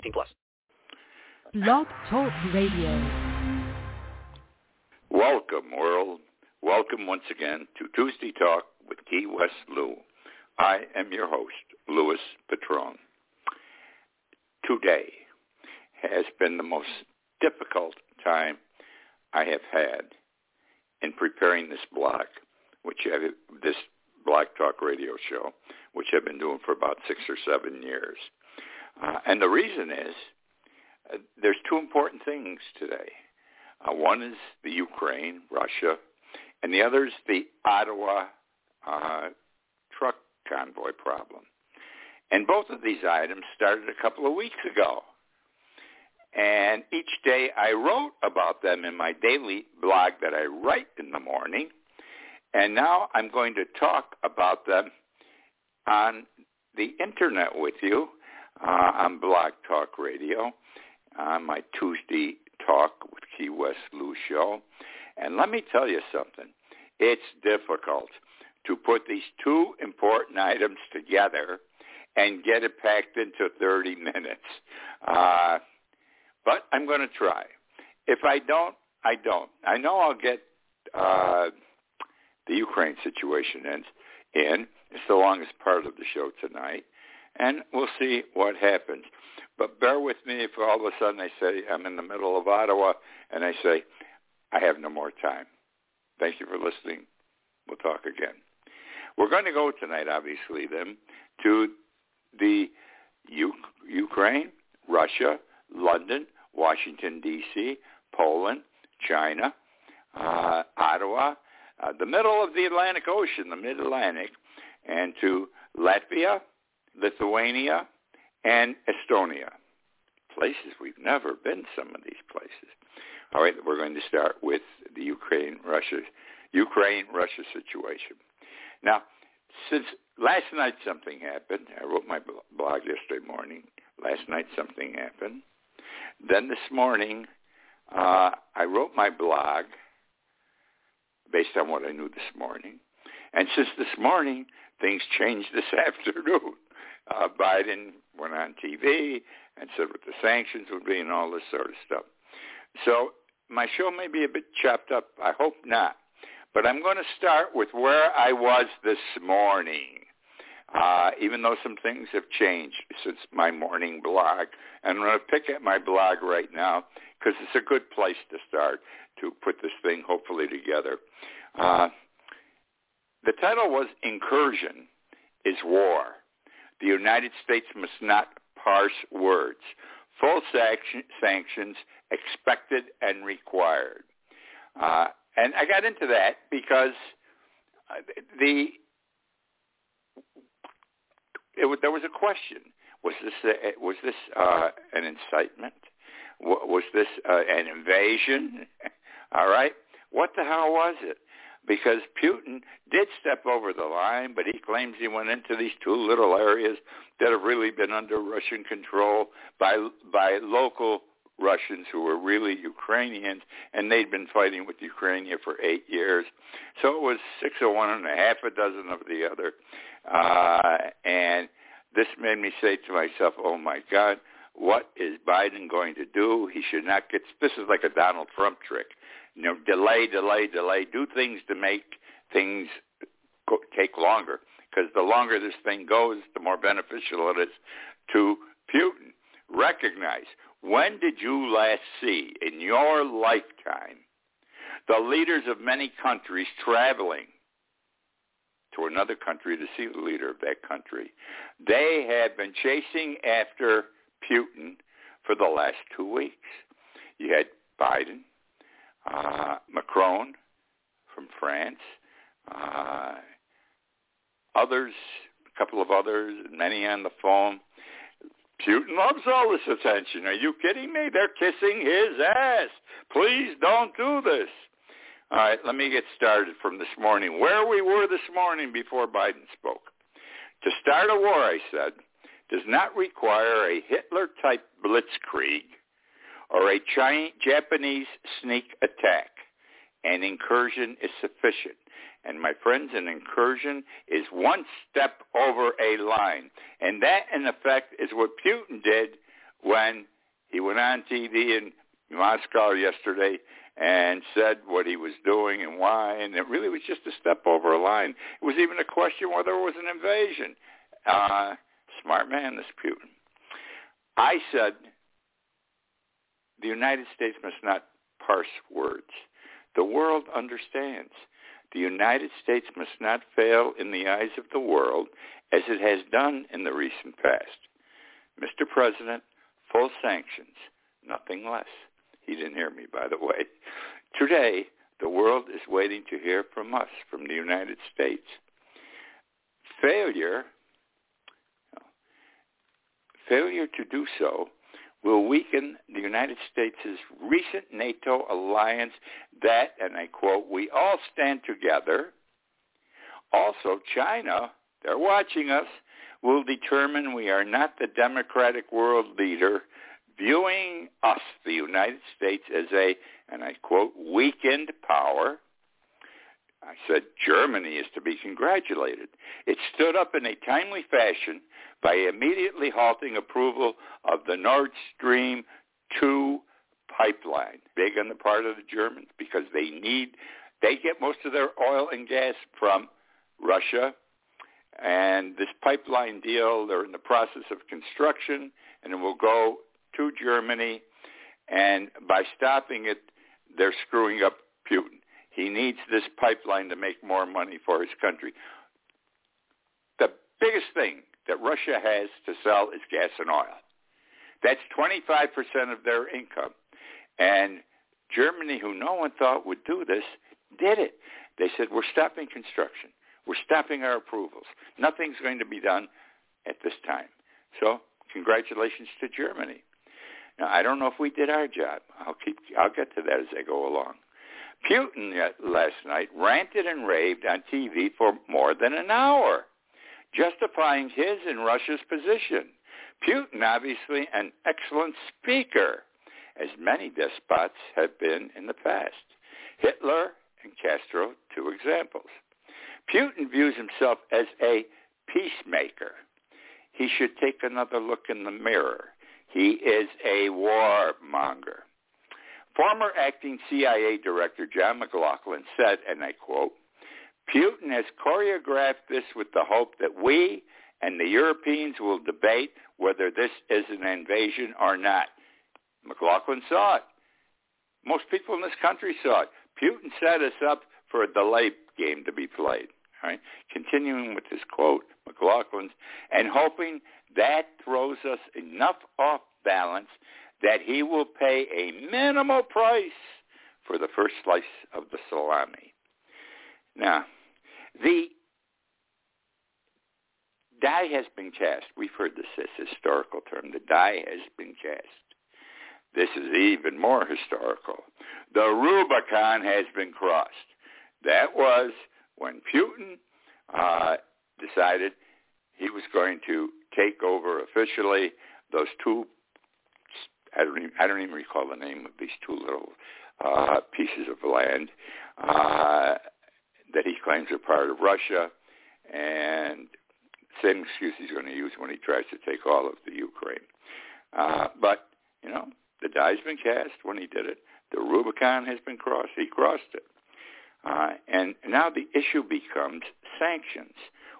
18 plus. Blog Talk Radio. Welcome, world. Welcome once again to Tuesday Talk with Key West Lou. I am your host, Louis Patron. Today has been the most difficult time I have had in preparing this blog, which I, this Blog Talk radio show, which I've been doing for about six or seven years. Uh, and the reason is uh, there's two important things today. Uh, one is the Ukraine, Russia, and the other is the Ottawa uh, truck convoy problem. And both of these items started a couple of weeks ago. And each day I wrote about them in my daily blog that I write in the morning. And now I'm going to talk about them on the internet with you uh, on Blog Talk Radio on my Tuesday Talk with Key West Lou show. And let me tell you something. It's difficult to put these two important items together and get it packed into 30 minutes. Uh, but I'm going to try. If I don't, I don't. I know I'll get uh, the Ukraine situation in, in. It's the longest part of the show tonight. And we'll see what happens. But bear with me if all of a sudden I say I'm in the middle of Ottawa and I say I have no more time. Thank you for listening. We'll talk again. We're going to go tonight, obviously, then, to the U- Ukraine, Russia, London, Washington, D.C., Poland, China, uh, Ottawa, uh, the middle of the Atlantic Ocean, the mid-Atlantic, and to Latvia, Lithuania, and Estonia. Places we've never been, some of these places. All right, we're going to start with the Ukraine-Russia Ukraine-Russia situation. Now, since last night something happened, I wrote my blog yesterday morning. Last night something happened. Then this morning, uh, I wrote my blog based on what I knew this morning. And since this morning, things changed this afternoon. Uh, Biden went on TV and said what the sanctions would be and all this sort of stuff. So my show may be a bit chopped up. I hope not. But I'm going to start with where I was this morning, uh, even though some things have changed since my morning blog. And I'm going to pick at my blog right now because it's a good place to start to put this thing hopefully together. Uh, the title was Incursion is War. The United States must not parse words. Full sanction, sanctions expected and required. Uh, and I got into that because uh, the it, there was a question: was this a, was this uh, an incitement? Was this uh, an invasion? All right, what the hell was it? Because Putin did step over the line, but he claims he went into these two little areas that have really been under Russian control by by local Russians who were really Ukrainians, and they'd been fighting with Ukraine for eight years. So it was six of one and a half a dozen of the other. Uh, and this made me say to myself, oh my God, what is Biden going to do? He should not get, this is like a Donald Trump trick. You know, delay, delay, delay, do things to make things go, take longer. Because the longer this thing goes, the more beneficial it is to Putin. Recognize when did you last see in your lifetime the leaders of many countries traveling to another country to see the leader of that country? They have been chasing after Putin for the last two weeks. You had Biden, uh, Macron from France, uh, others, a couple of others, many on the phone Putin loves all this attention. Are you kidding me? They're kissing his ass. Please don't do this. All right, let me get started from this morning. Where we were this morning before Biden spoke. To start a war, I said, does not require a Hitler-type blitzkrieg or a Chinese, Japanese sneak attack. An incursion is sufficient. And my friends, an incursion is one step over a line. And that, in effect, is what Putin did when he went on TV in Moscow yesterday and said what he was doing and why. And it really was just a step over a line. It was even a question whether it was an invasion. Uh, smart man, this Putin. I said the United States must not parse words. The world understands. The United States must not fail in the eyes of the world as it has done in the recent past. Mr. President, full sanctions, nothing less. He didn't hear me, by the way. Today, the world is waiting to hear from us, from the United States. Failure, failure to do so will weaken the United States' recent NATO alliance that, and I quote, we all stand together. Also, China, they're watching us, will determine we are not the democratic world leader, viewing us, the United States, as a, and I quote, weakened power. I said Germany is to be congratulated. It stood up in a timely fashion by immediately halting approval of the Nord Stream 2 pipeline. Big on the part of the Germans because they need, they get most of their oil and gas from Russia. And this pipeline deal, they're in the process of construction, and it will go to Germany. And by stopping it, they're screwing up Putin. He needs this pipeline to make more money for his country. The biggest thing that Russia has to sell is gas and oil. That's 25% of their income. And Germany, who no one thought would do this, did it. They said, we're stopping construction. We're stopping our approvals. Nothing's going to be done at this time. So congratulations to Germany. Now, I don't know if we did our job. I'll keep. I'll get to that as I go along. Putin last night ranted and raved on TV for more than an hour justifying his and Russia's position. Putin, obviously an excellent speaker, as many despots have been in the past. Hitler and Castro, two examples. Putin views himself as a peacemaker. He should take another look in the mirror. He is a warmonger. Former acting CIA Director John McLaughlin said, and I quote, Putin has choreographed this with the hope that we and the Europeans will debate whether this is an invasion or not. McLaughlin saw it. Most people in this country saw it. Putin set us up for a delay game to be played. Right? Continuing with this quote, McLaughlin's, and hoping that throws us enough off balance that he will pay a minimal price for the first slice of the salami. Now, the die has been cast. We've heard this, this historical term. The die has been cast. This is even more historical. The Rubicon has been crossed. That was when Putin uh, decided he was going to take over officially those two. I don't even, I don't even recall the name of these two little uh, pieces of land. Uh, that he claims are part of Russia, and same excuse he's going to use when he tries to take all of the Ukraine. Uh, but you know, the die's been cast when he did it. The Rubicon has been crossed. He crossed it, uh, and now the issue becomes sanctions.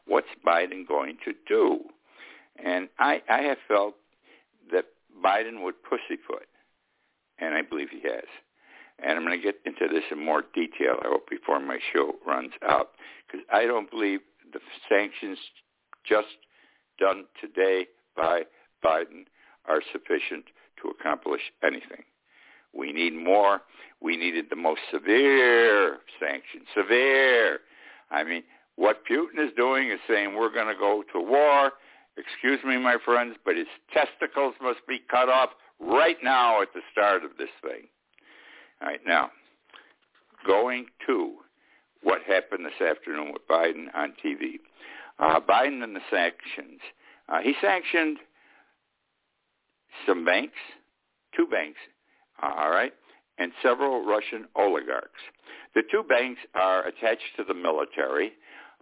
What's Biden going to do? And I, I have felt that Biden would pussyfoot, and I believe he has and I'm going to get into this in more detail, I hope, before my show runs out, because I don't believe the sanctions just done today by Biden are sufficient to accomplish anything. We need more. We needed the most severe sanctions. Severe. I mean, what Putin is doing is saying we're going to go to war. Excuse me, my friends, but his testicles must be cut off right now at the start of this thing. All right, now, going to what happened this afternoon with Biden on TV. Uh, Biden and the sanctions. Uh, he sanctioned some banks, two banks, all right, and several Russian oligarchs. The two banks are attached to the military.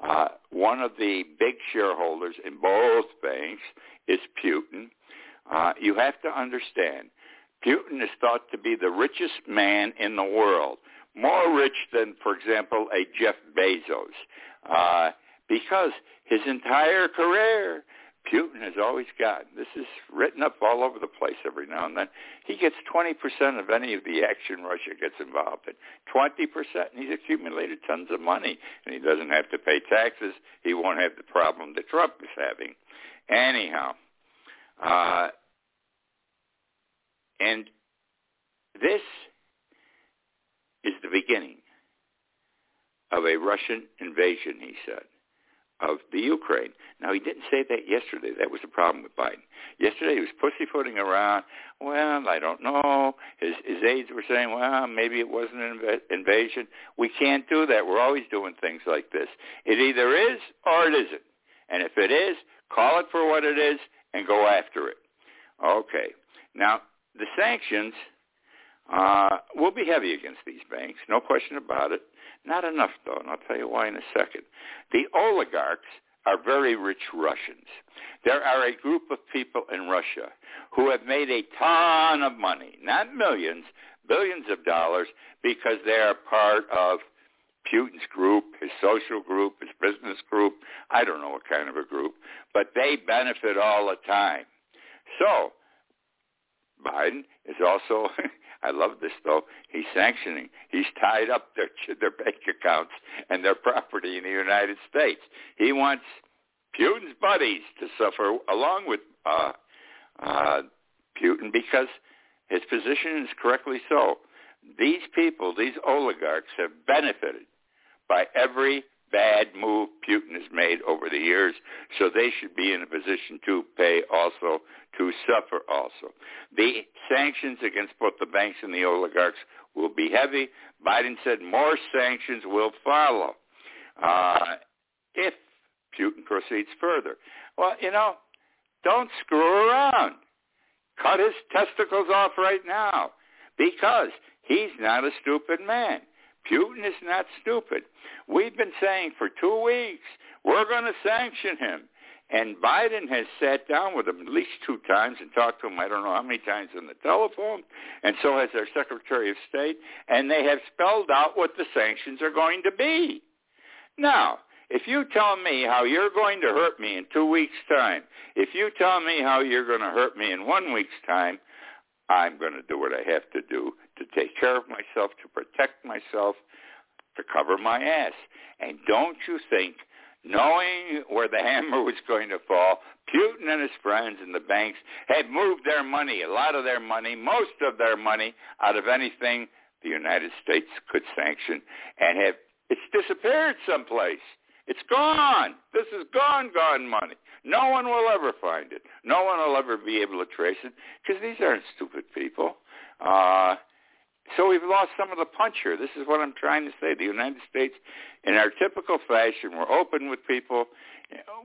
Uh, one of the big shareholders in both banks is Putin. Uh, you have to understand, Putin is thought to be the richest man in the world, more rich than, for example, a Jeff Bezos, uh, because his entire career Putin has always gotten, this is written up all over the place every now and then, he gets 20% of any of the action Russia gets involved in. 20%, and he's accumulated tons of money, and he doesn't have to pay taxes. He won't have the problem that Trump is having. Anyhow, uh, and this is the beginning of a Russian invasion, he said of the Ukraine. Now, he didn't say that yesterday. That was the problem with Biden. Yesterday, he was pussyfooting around. Well, I don't know. His, his aides were saying, well, maybe it wasn't an inv- invasion. We can't do that. We're always doing things like this. It either is or it isn't. And if it is, call it for what it is and go after it. Okay. Now, the sanctions uh, will be heavy against these banks, no question about it. Not enough, though, and I'll tell you why in a second. The oligarchs are very rich Russians. There are a group of people in Russia who have made a ton of money, not millions, billions of dollars, because they are part of Putin's group, his social group, his business group. I don't know what kind of a group, but they benefit all the time. So Biden is also I love this though. He's sanctioning. He's tied up their their bank accounts and their property in the United States. He wants Putin's buddies to suffer along with uh, uh, Putin because his position is correctly so. These people, these oligarchs, have benefited by every bad move Putin has made over the years, so they should be in a position to pay also, to suffer also. The sanctions against both the banks and the oligarchs will be heavy. Biden said more sanctions will follow uh, if Putin proceeds further. Well, you know, don't screw around. Cut his testicles off right now because he's not a stupid man. Putin is not stupid. We've been saying for two weeks, we're going to sanction him. And Biden has sat down with him at least two times and talked to him, I don't know how many times on the telephone, and so has their Secretary of State, and they have spelled out what the sanctions are going to be. Now, if you tell me how you're going to hurt me in two weeks' time, if you tell me how you're going to hurt me in one week's time, I'm going to do what I have to do to take care of myself, to protect myself, to cover my ass. And don't you think, knowing where the hammer was going to fall, Putin and his friends and the banks had moved their money, a lot of their money, most of their money, out of anything the United States could sanction, and have it's disappeared someplace. It's gone. This is gone, gone money. No one will ever find it. No one will ever be able to trace it because these aren't stupid people. Uh, so we've lost some of the punch here. This is what I'm trying to say. The United States, in our typical fashion, we're open with people.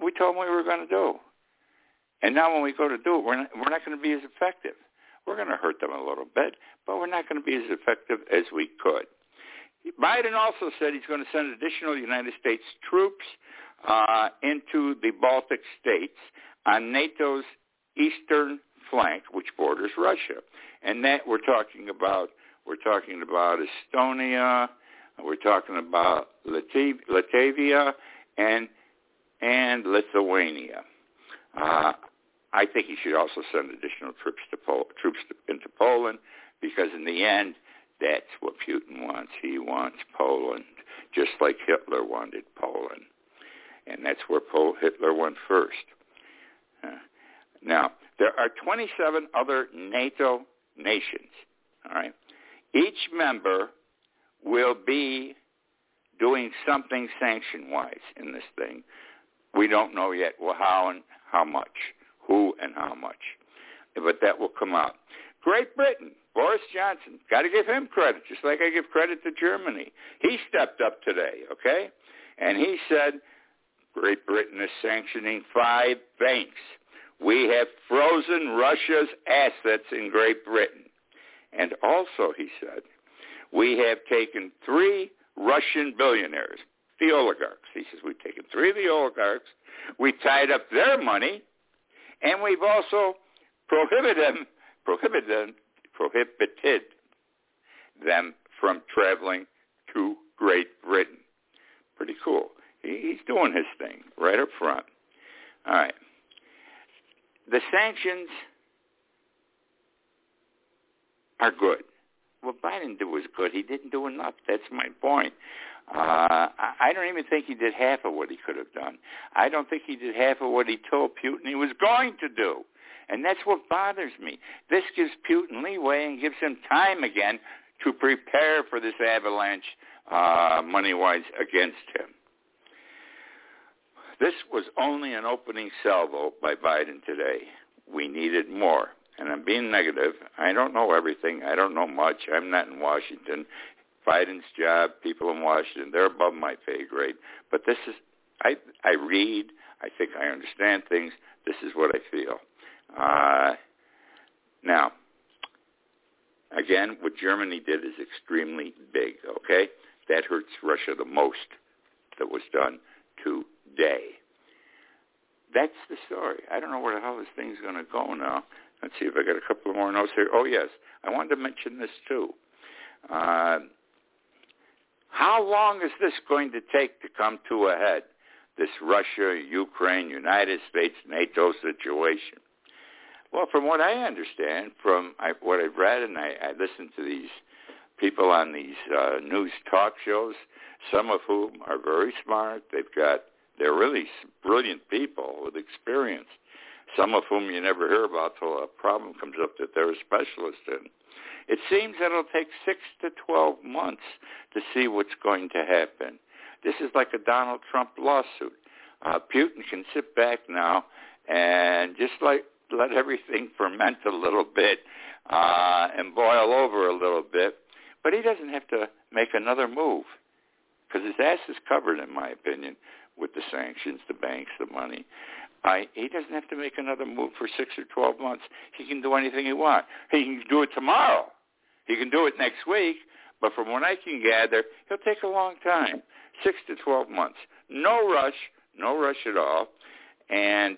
We told them we were going to do. And now when we go to do it, we're not, we're not going to be as effective. We're going to hurt them a little bit, but we're not going to be as effective as we could. Biden also said he's going to send additional United States troops uh, into the Baltic states on NATO's eastern flank, which borders Russia. And that we're talking about we're talking about Estonia. We're talking about Latvia and and Lithuania. Uh, I think he should also send additional troops to Pol- troops to, into Poland because in the end, that's what Putin wants. He wants Poland, just like Hitler wanted Poland, and that's where Pol- Hitler went first. Uh, now there are 27 other NATO nations. All right, each member will be doing something sanction-wise in this thing. We don't know yet how and how much, who and how much. But that will come out. Great Britain, Boris Johnson, got to give him credit, just like I give credit to Germany. He stepped up today, okay? And he said, Great Britain is sanctioning five banks. We have frozen Russia's assets in Great Britain. And also, he said, we have taken three Russian billionaires, the oligarchs. He says we've taken three of the oligarchs, we tied up their money, and we've also prohibited them, prohibited them, prohibited them from traveling to Great Britain. Pretty cool. He's doing his thing right up front. All right. The sanctions are good. What Biden did was good. He didn't do enough. That's my point. Uh, I don't even think he did half of what he could have done. I don't think he did half of what he told Putin he was going to do. And that's what bothers me. This gives Putin leeway and gives him time again to prepare for this avalanche uh, money-wise against him. This was only an opening salvo by Biden today. We needed more. And I'm being negative. I don't know everything. I don't know much. I'm not in Washington. Biden's job, people in Washington, they're above my pay grade. But this is, I, I read. I think I understand things. This is what I feel. Uh, now, again, what Germany did is extremely big, okay? That hurts Russia the most that was done today. That's the story. I don't know where the hell this thing's going to go now. Let's see if I got a couple more notes here. Oh, yes. I wanted to mention this, too. Uh, how long is this going to take to come to a head, this Russia, Ukraine, United States, NATO situation? Well, from what I understand, from I, what I've read, and I, I listened to these people on these uh, news talk shows, some of whom are very smart. They've got they're really brilliant people with experience. Some of whom you never hear about till a problem comes up that they're a specialist in. It seems that it'll take six to 12 months to see what's going to happen. This is like a Donald Trump lawsuit. Uh, Putin can sit back now and just like let everything ferment a little bit uh, and boil over a little bit. But he doesn't have to make another move because his ass is covered, in my opinion, with the sanctions, the banks, the money. I, he doesn't have to make another move for six or 12 months. He can do anything he wants. He can do it tomorrow. He can do it next week. But from what I can gather, he'll take a long time, six to 12 months. No rush, no rush at all. And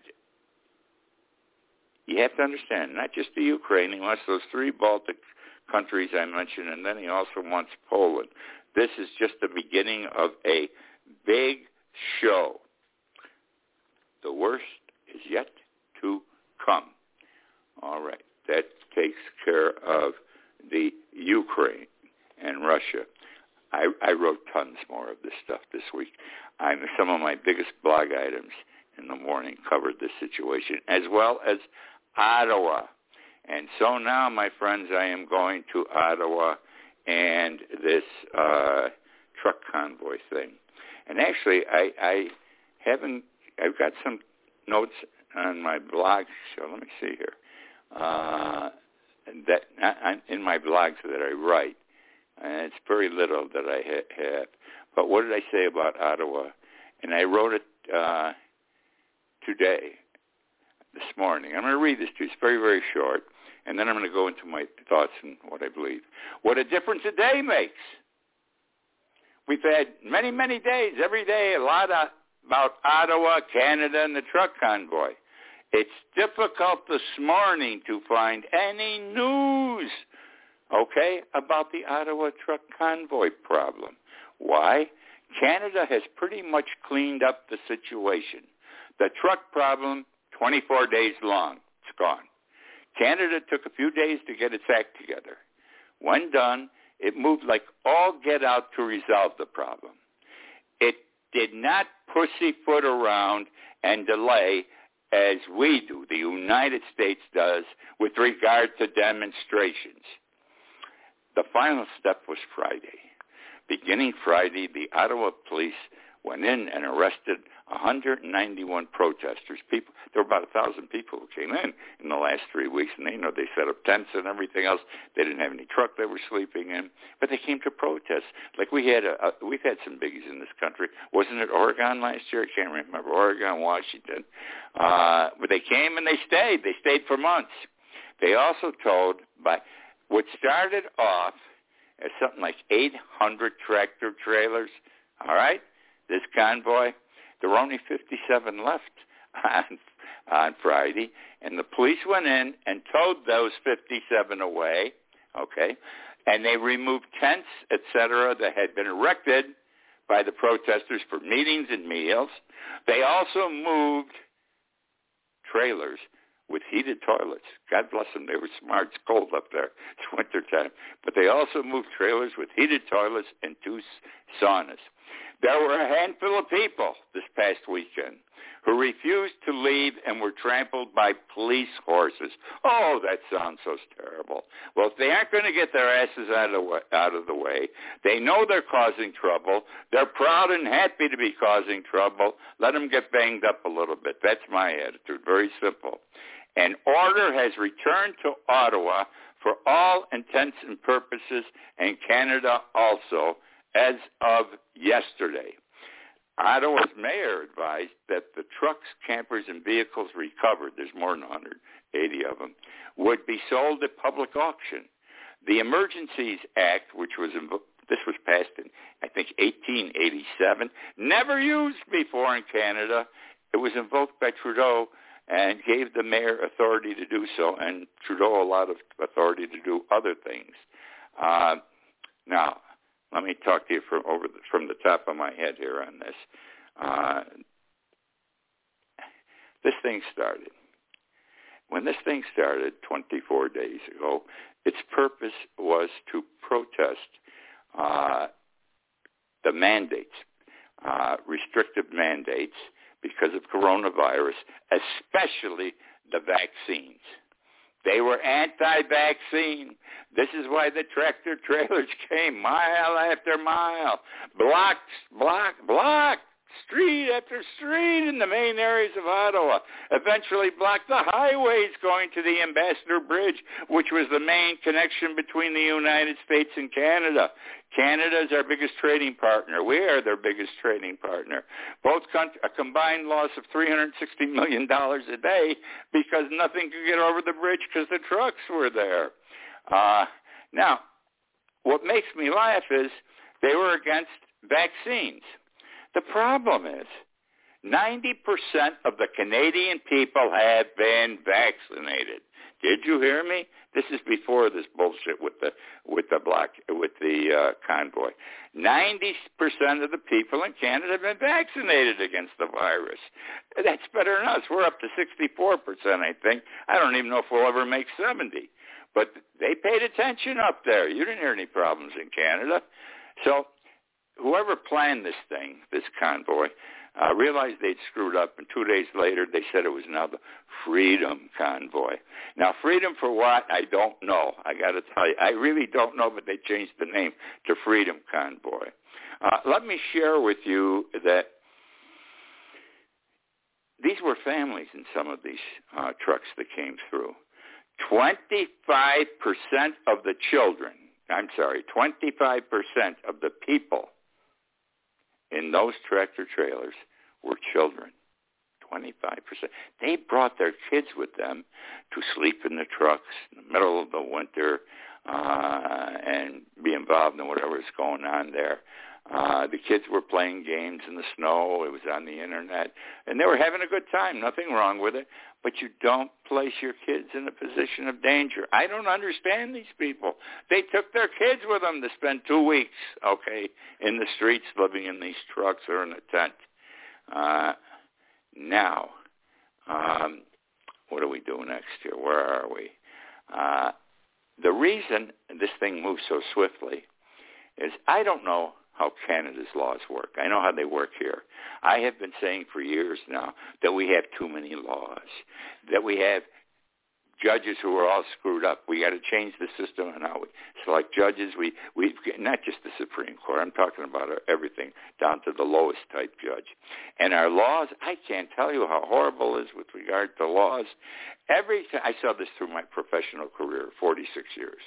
you have to understand, not just the Ukraine, he wants those three Baltic countries I mentioned, and then he also wants Poland. This is just the beginning of a big show. The worst is yet to come. All right, that takes care of the Ukraine and Russia. I, I wrote tons more of this stuff this week. I'm, some of my biggest blog items in the morning covered this situation, as well as Ottawa. And so now, my friends, I am going to Ottawa and this uh, truck convoy thing. And actually, I, I haven't. I've got some notes on my blog. So let me see here. Uh, that in my blogs that I write, and it's very little that I ha- have. But what did I say about Ottawa? And I wrote it uh, today, this morning. I'm going to read this to you. It's very, very short, and then I'm going to go into my thoughts and what I believe. What a difference a day makes. We've had many, many days, every day, a lot of, about Ottawa, Canada, and the truck convoy. It's difficult this morning to find any news, okay, about the Ottawa truck convoy problem. Why? Canada has pretty much cleaned up the situation. The truck problem, 24 days long. It's gone. Canada took a few days to get its act together. When done, it moved like all get out to resolve the problem. Did not pussyfoot around and delay as we do, the United States does, with regard to demonstrations. The final step was Friday. Beginning Friday, the Ottawa police went in and arrested 191 protesters. People, there were about a thousand people who came in in the last three weeks, and they you know they set up tents and everything else. They didn't have any truck they were sleeping in, but they came to protest. Like we had a, a we've had some biggies in this country. Wasn't it Oregon last year? I can't remember. Oregon, Washington. Uh, but they came and they stayed. They stayed for months. They also told by what started off as something like 800 tractor trailers. All right, this convoy there were only 57 left on, on Friday, and the police went in and towed those 57 away, okay, and they removed tents, etc., that had been erected by the protesters for meetings and meals. They also moved trailers with heated toilets. God bless them. They were smart. It's cold up there. It's winter time. But they also moved trailers with heated toilets and two saunas. There were a handful of people this past weekend who refused to leave and were trampled by police horses. Oh, that sounds so terrible. Well, if they aren't going to get their asses out of, the way, out of the way, they know they're causing trouble. They're proud and happy to be causing trouble. Let them get banged up a little bit. That's my attitude. Very simple. And order has returned to Ottawa for all intents and purposes, and Canada also, as of yesterday. Ottawa's mayor advised that the trucks, campers, and vehicles recovered, there's more than 180 of them, would be sold at public auction. The Emergencies Act, which was this was passed in I think 1887, never used before in Canada. It was invoked by Trudeau and gave the mayor authority to do so, and Trudeau a lot of authority to do other things. Uh, now, let me talk to you from over the, from the top of my head here on this. Uh, this thing started. When this thing started 24 days ago, its purpose was to protest uh, the mandates, uh, restrictive mandates because of coronavirus, especially the vaccines. They were anti-vaccine. This is why the tractor trailers came mile after mile, block, block, block, street after street in the main areas of Ottawa. Eventually blocked the highways going to the Ambassador Bridge, which was the main connection between the United States and Canada. Canada is our biggest trading partner. We are their biggest trading partner. Both countries, a combined loss of $360 million a day because nothing could get over the bridge because the trucks were there. Uh, now, what makes me laugh is they were against vaccines. The problem is 90% of the Canadian people have been vaccinated. Did you hear me? This is before this bullshit with the with the black with the uh, convoy. Ninety percent of the people in Canada have been vaccinated against the virus. That's better than us. We're up to sixty-four percent, I think. I don't even know if we'll ever make seventy. But they paid attention up there. You didn't hear any problems in Canada. So whoever planned this thing, this convoy, uh, realized they'd screwed up, and two days later they said it was now the Freedom Convoy. Now, freedom for what? I don't know. I got to tell you, I really don't know, but they changed the name to Freedom Convoy. Uh, let me share with you that these were families in some of these uh, trucks that came through. 25% of the children, I'm sorry, 25% of the people in those tractor trailers were children. 25%. They brought their kids with them to sleep in the trucks in the middle of the winter uh, and be involved in whatever was going on there. Uh, the kids were playing games in the snow. It was on the internet, and they were having a good time. Nothing wrong with it. But you don't place your kids in a position of danger. I don't understand these people. They took their kids with them to spend two weeks, okay, in the streets, living in these trucks or in a tent. Uh, now, um, what do we do next here? Where are we? Uh, the reason this thing moves so swiftly is I don't know how Canada's laws work. I know how they work here. I have been saying for years now that we have too many laws, that we have judges who are all screwed up. We got to change the system and how we select judges. We we not just the Supreme Court. I'm talking about everything down to the lowest type judge. And our laws, I can't tell you how horrible it is with regard to laws. Every I saw this through my professional career, 46 years.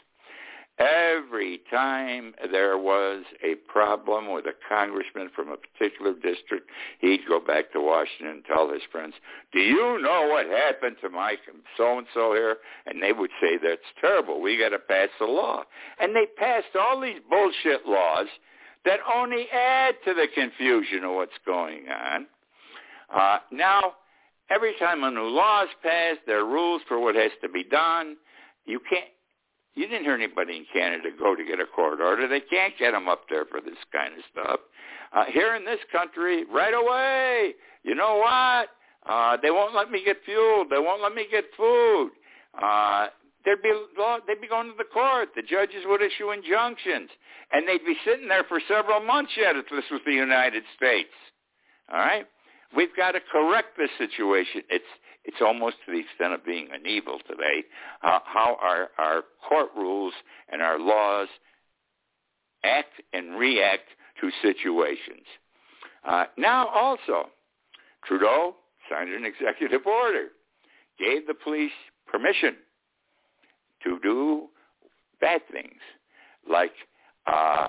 Every time there was a problem with a congressman from a particular district, he'd go back to Washington and tell his friends, do you know what happened to Mike so-and-so here? And they would say, that's terrible. We got to pass a law. And they passed all these bullshit laws that only add to the confusion of what's going on. Uh, now, every time a new law is passed, there are rules for what has to be done. You can't you didn't hear anybody in Canada go to get a court order. They can't get them up there for this kind of stuff. Uh, here in this country, right away, you know what? Uh, they won't let me get fuel. They won't let me get food. Uh, there'd be they'd be going to the court. The judges would issue injunctions, and they'd be sitting there for several months yet if this was the United States. All right, we've got to correct this situation. It's it's almost to the extent of being an evil today, uh, how our, our court rules and our laws act and react to situations. Uh, now also, Trudeau signed an executive order, gave the police permission to do bad things like uh,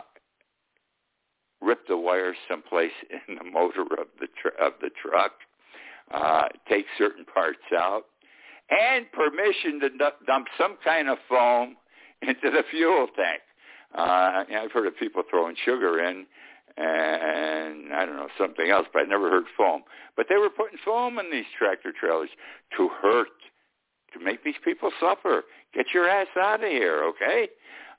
rip the wires someplace in the motor of the tr- of the truck, uh, take certain parts out, and permission to dump some kind of foam into the fuel tank. Uh, I've heard of people throwing sugar in and I don't know something else, but I never heard foam. But they were putting foam in these tractor trailers to hurt, to make these people suffer. Get your ass out of here, okay?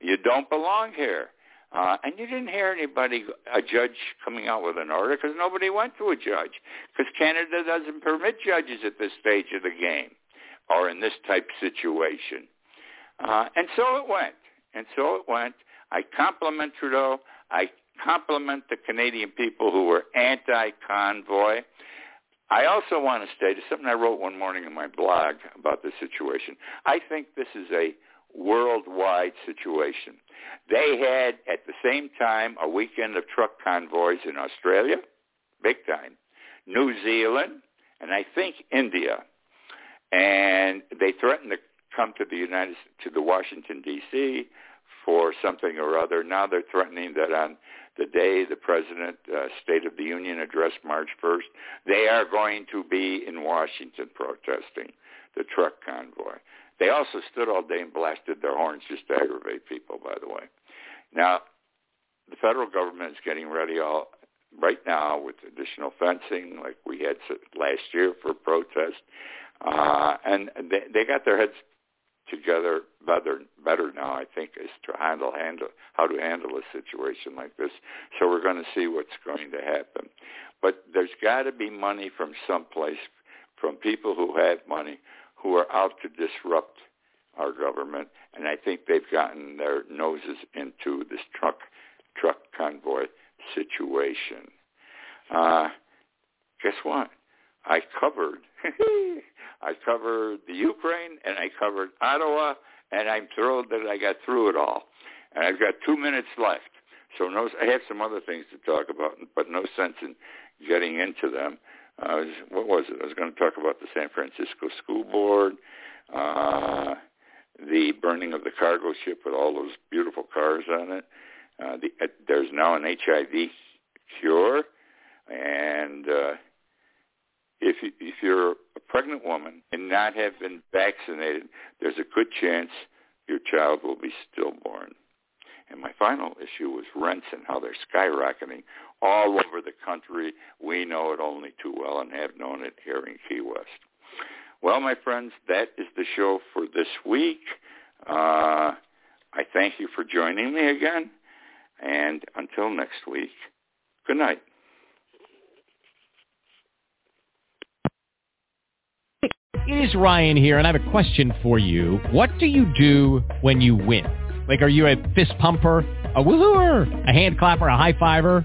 You don't belong here. Uh, and you didn't hear anybody, a judge coming out with an order because nobody went to a judge because Canada doesn't permit judges at this stage of the game or in this type situation. Uh, and so it went. And so it went. I compliment Trudeau. I compliment the Canadian people who were anti-convoy. I also want to state something I wrote one morning in my blog about this situation. I think this is a worldwide situation. They had at the same time a weekend of truck convoys in Australia, big time, New Zealand, and I think India. And they threatened to come to the United to the Washington D.C. for something or other. Now they're threatening that on the day the president uh, State of the Union address March 1st, they are going to be in Washington protesting the truck convoy. They also stood all day and blasted their horns just to aggravate people, by the way. Now, the federal government is getting ready all right now with additional fencing like we had last year for protest. Uh, and they, they got their heads together better better now, I think, is to handle handle how to handle a situation like this. So we're going to see what's going to happen. But there's got to be money from someplace, from people who have money who are out to disrupt our government, and I think they've gotten their noses into this truck truck convoy situation. Uh, guess what? I covered I covered the Ukraine and I covered Ottawa, and I'm thrilled that I got through it all. And I've got two minutes left, so no, I have some other things to talk about, but no sense in getting into them. I was, what was it? I was going to talk about the San Francisco School Board, uh, the burning of the cargo ship with all those beautiful cars on it. Uh, the, uh, there's now an HIV cure, and uh, if you, if you're a pregnant woman and not have been vaccinated, there's a good chance your child will be stillborn. And my final issue was rents and how they're skyrocketing all over the country. We know it only too well and have known it here in Key West. Well, my friends, that is the show for this week. Uh, I thank you for joining me again. And until next week, good night. It is Ryan here, and I have a question for you. What do you do when you win? Like, are you a fist pumper, a woohooer, a hand clapper, a high fiver?